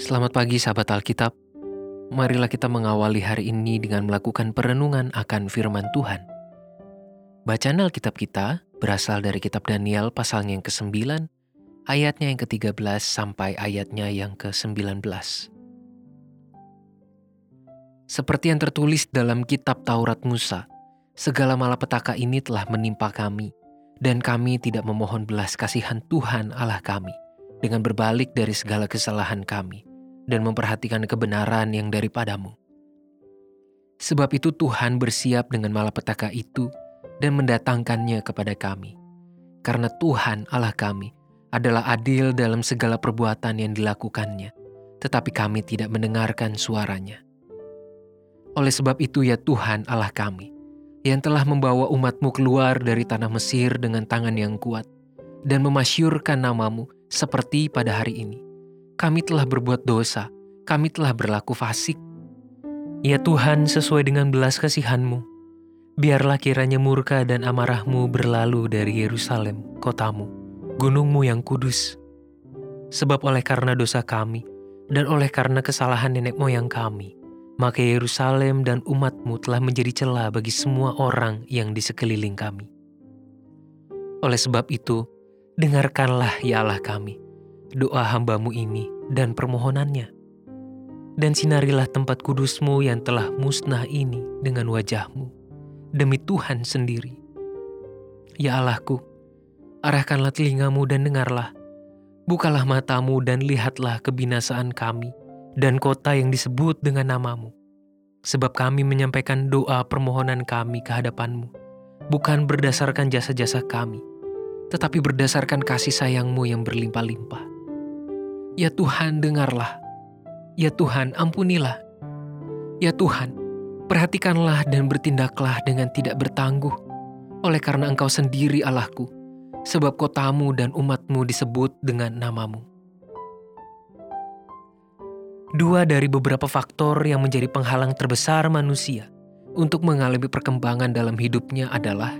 Selamat pagi sahabat Alkitab. Marilah kita mengawali hari ini dengan melakukan perenungan akan firman Tuhan. Bacaan Alkitab kita berasal dari kitab Daniel pasalnya yang ke-9, ayatnya yang ke-13 sampai ayatnya yang ke-19. Seperti yang tertulis dalam kitab Taurat Musa, segala malapetaka ini telah menimpa kami, dan kami tidak memohon belas kasihan Tuhan Allah kami dengan berbalik dari segala kesalahan kami dan memperhatikan kebenaran yang daripadamu. Sebab itu Tuhan bersiap dengan malapetaka itu dan mendatangkannya kepada kami. Karena Tuhan Allah kami adalah adil dalam segala perbuatan yang dilakukannya, tetapi kami tidak mendengarkan suaranya. Oleh sebab itu ya Tuhan Allah kami, yang telah membawa umatmu keluar dari tanah Mesir dengan tangan yang kuat, dan memasyurkan namamu seperti pada hari ini kami telah berbuat dosa, kami telah berlaku fasik. Ya Tuhan, sesuai dengan belas kasihanmu, biarlah kiranya murka dan amarahmu berlalu dari Yerusalem, kotamu, gunungmu yang kudus. Sebab oleh karena dosa kami, dan oleh karena kesalahan nenek moyang kami, maka Yerusalem dan umatmu telah menjadi celah bagi semua orang yang di sekeliling kami. Oleh sebab itu, dengarkanlah ya Allah kami, doa hambamu ini dan permohonannya. Dan sinarilah tempat kudusmu yang telah musnah ini dengan wajahmu, demi Tuhan sendiri. Ya Allahku, arahkanlah telingamu dan dengarlah. Bukalah matamu dan lihatlah kebinasaan kami dan kota yang disebut dengan namamu. Sebab kami menyampaikan doa permohonan kami ke hadapanmu, bukan berdasarkan jasa-jasa kami, tetapi berdasarkan kasih sayangmu yang berlimpah-limpah. Ya Tuhan, dengarlah. Ya Tuhan, ampunilah. Ya Tuhan, perhatikanlah dan bertindaklah dengan tidak bertangguh, oleh karena Engkau sendiri Allahku, sebab kotamu dan umatmu disebut dengan namamu. Dua dari beberapa faktor yang menjadi penghalang terbesar manusia untuk mengalami perkembangan dalam hidupnya adalah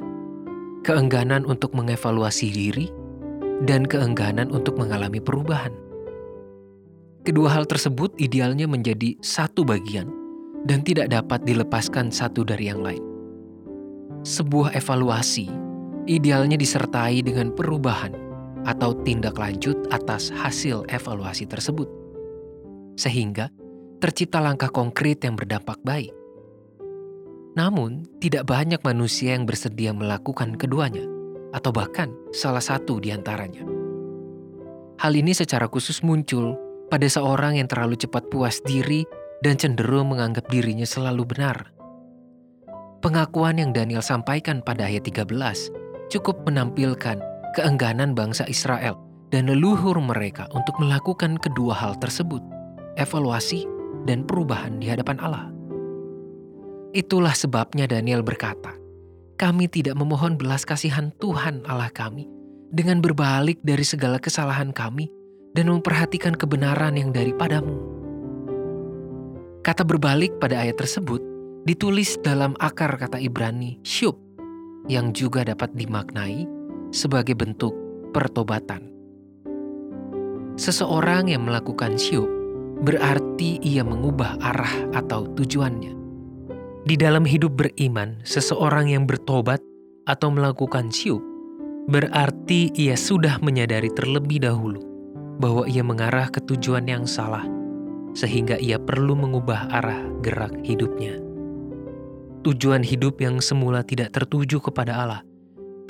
keengganan untuk mengevaluasi diri dan keengganan untuk mengalami perubahan. Kedua hal tersebut idealnya menjadi satu bagian dan tidak dapat dilepaskan satu dari yang lain. Sebuah evaluasi idealnya disertai dengan perubahan atau tindak lanjut atas hasil evaluasi tersebut, sehingga tercipta langkah konkret yang berdampak baik. Namun, tidak banyak manusia yang bersedia melakukan keduanya, atau bahkan salah satu di antaranya. Hal ini secara khusus muncul pada seorang yang terlalu cepat puas diri dan cenderung menganggap dirinya selalu benar. Pengakuan yang Daniel sampaikan pada ayat 13 cukup menampilkan keengganan bangsa Israel dan leluhur mereka untuk melakukan kedua hal tersebut, evaluasi dan perubahan di hadapan Allah. Itulah sebabnya Daniel berkata, kami tidak memohon belas kasihan Tuhan Allah kami dengan berbalik dari segala kesalahan kami dan memperhatikan kebenaran yang daripadamu. Kata berbalik pada ayat tersebut ditulis dalam akar kata Ibrani syub yang juga dapat dimaknai sebagai bentuk pertobatan. Seseorang yang melakukan syub berarti ia mengubah arah atau tujuannya. Di dalam hidup beriman, seseorang yang bertobat atau melakukan syub berarti ia sudah menyadari terlebih dahulu bahwa ia mengarah ke tujuan yang salah, sehingga ia perlu mengubah arah gerak hidupnya. Tujuan hidup yang semula tidak tertuju kepada Allah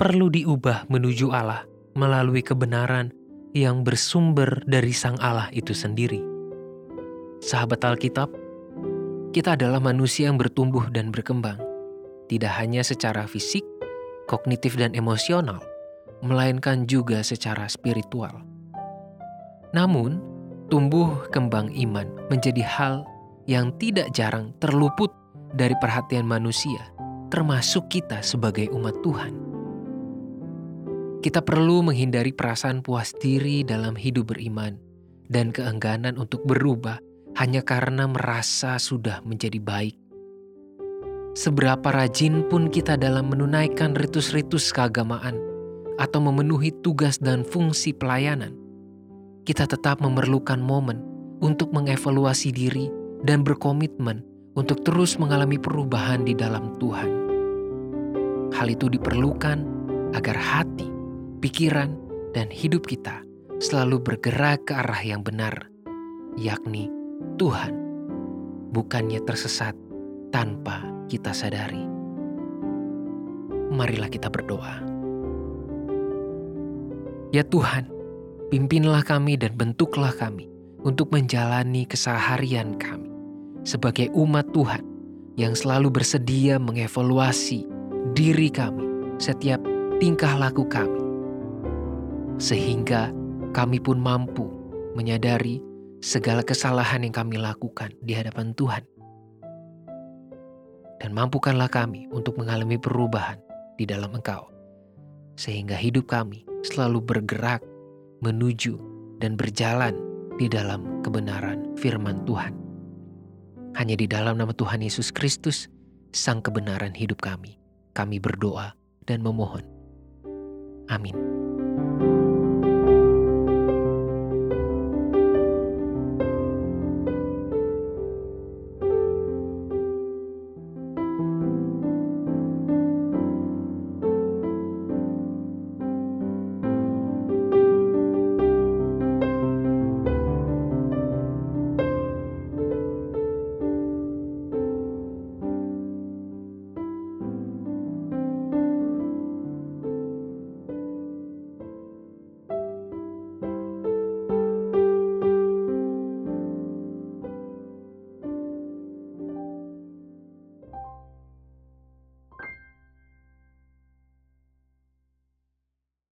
perlu diubah menuju Allah melalui kebenaran yang bersumber dari Sang Allah itu sendiri. Sahabat Alkitab, kita adalah manusia yang bertumbuh dan berkembang, tidak hanya secara fisik, kognitif, dan emosional, melainkan juga secara spiritual. Namun, tumbuh kembang iman menjadi hal yang tidak jarang terluput dari perhatian manusia, termasuk kita sebagai umat Tuhan. Kita perlu menghindari perasaan puas diri dalam hidup beriman dan keengganan untuk berubah hanya karena merasa sudah menjadi baik. Seberapa rajin pun kita dalam menunaikan ritus-ritus keagamaan atau memenuhi tugas dan fungsi pelayanan, kita tetap memerlukan momen untuk mengevaluasi diri dan berkomitmen untuk terus mengalami perubahan di dalam Tuhan. Hal itu diperlukan agar hati, pikiran, dan hidup kita selalu bergerak ke arah yang benar, yakni Tuhan, bukannya tersesat tanpa kita sadari. Marilah kita berdoa. Ya Tuhan, pimpinlah kami dan bentuklah kami untuk menjalani keseharian kami sebagai umat Tuhan yang selalu bersedia mengevaluasi diri kami setiap tingkah laku kami, sehingga kami pun mampu menyadari segala kesalahan yang kami lakukan di hadapan Tuhan, dan mampukanlah kami untuk mengalami perubahan di dalam Engkau, sehingga hidup kami selalu bergerak menuju dan berjalan di dalam kebenaran firman Tuhan. Hanya di dalam nama Tuhan Yesus Kristus, Sang kebenaran hidup kami, kami berdoa dan memohon. Amin.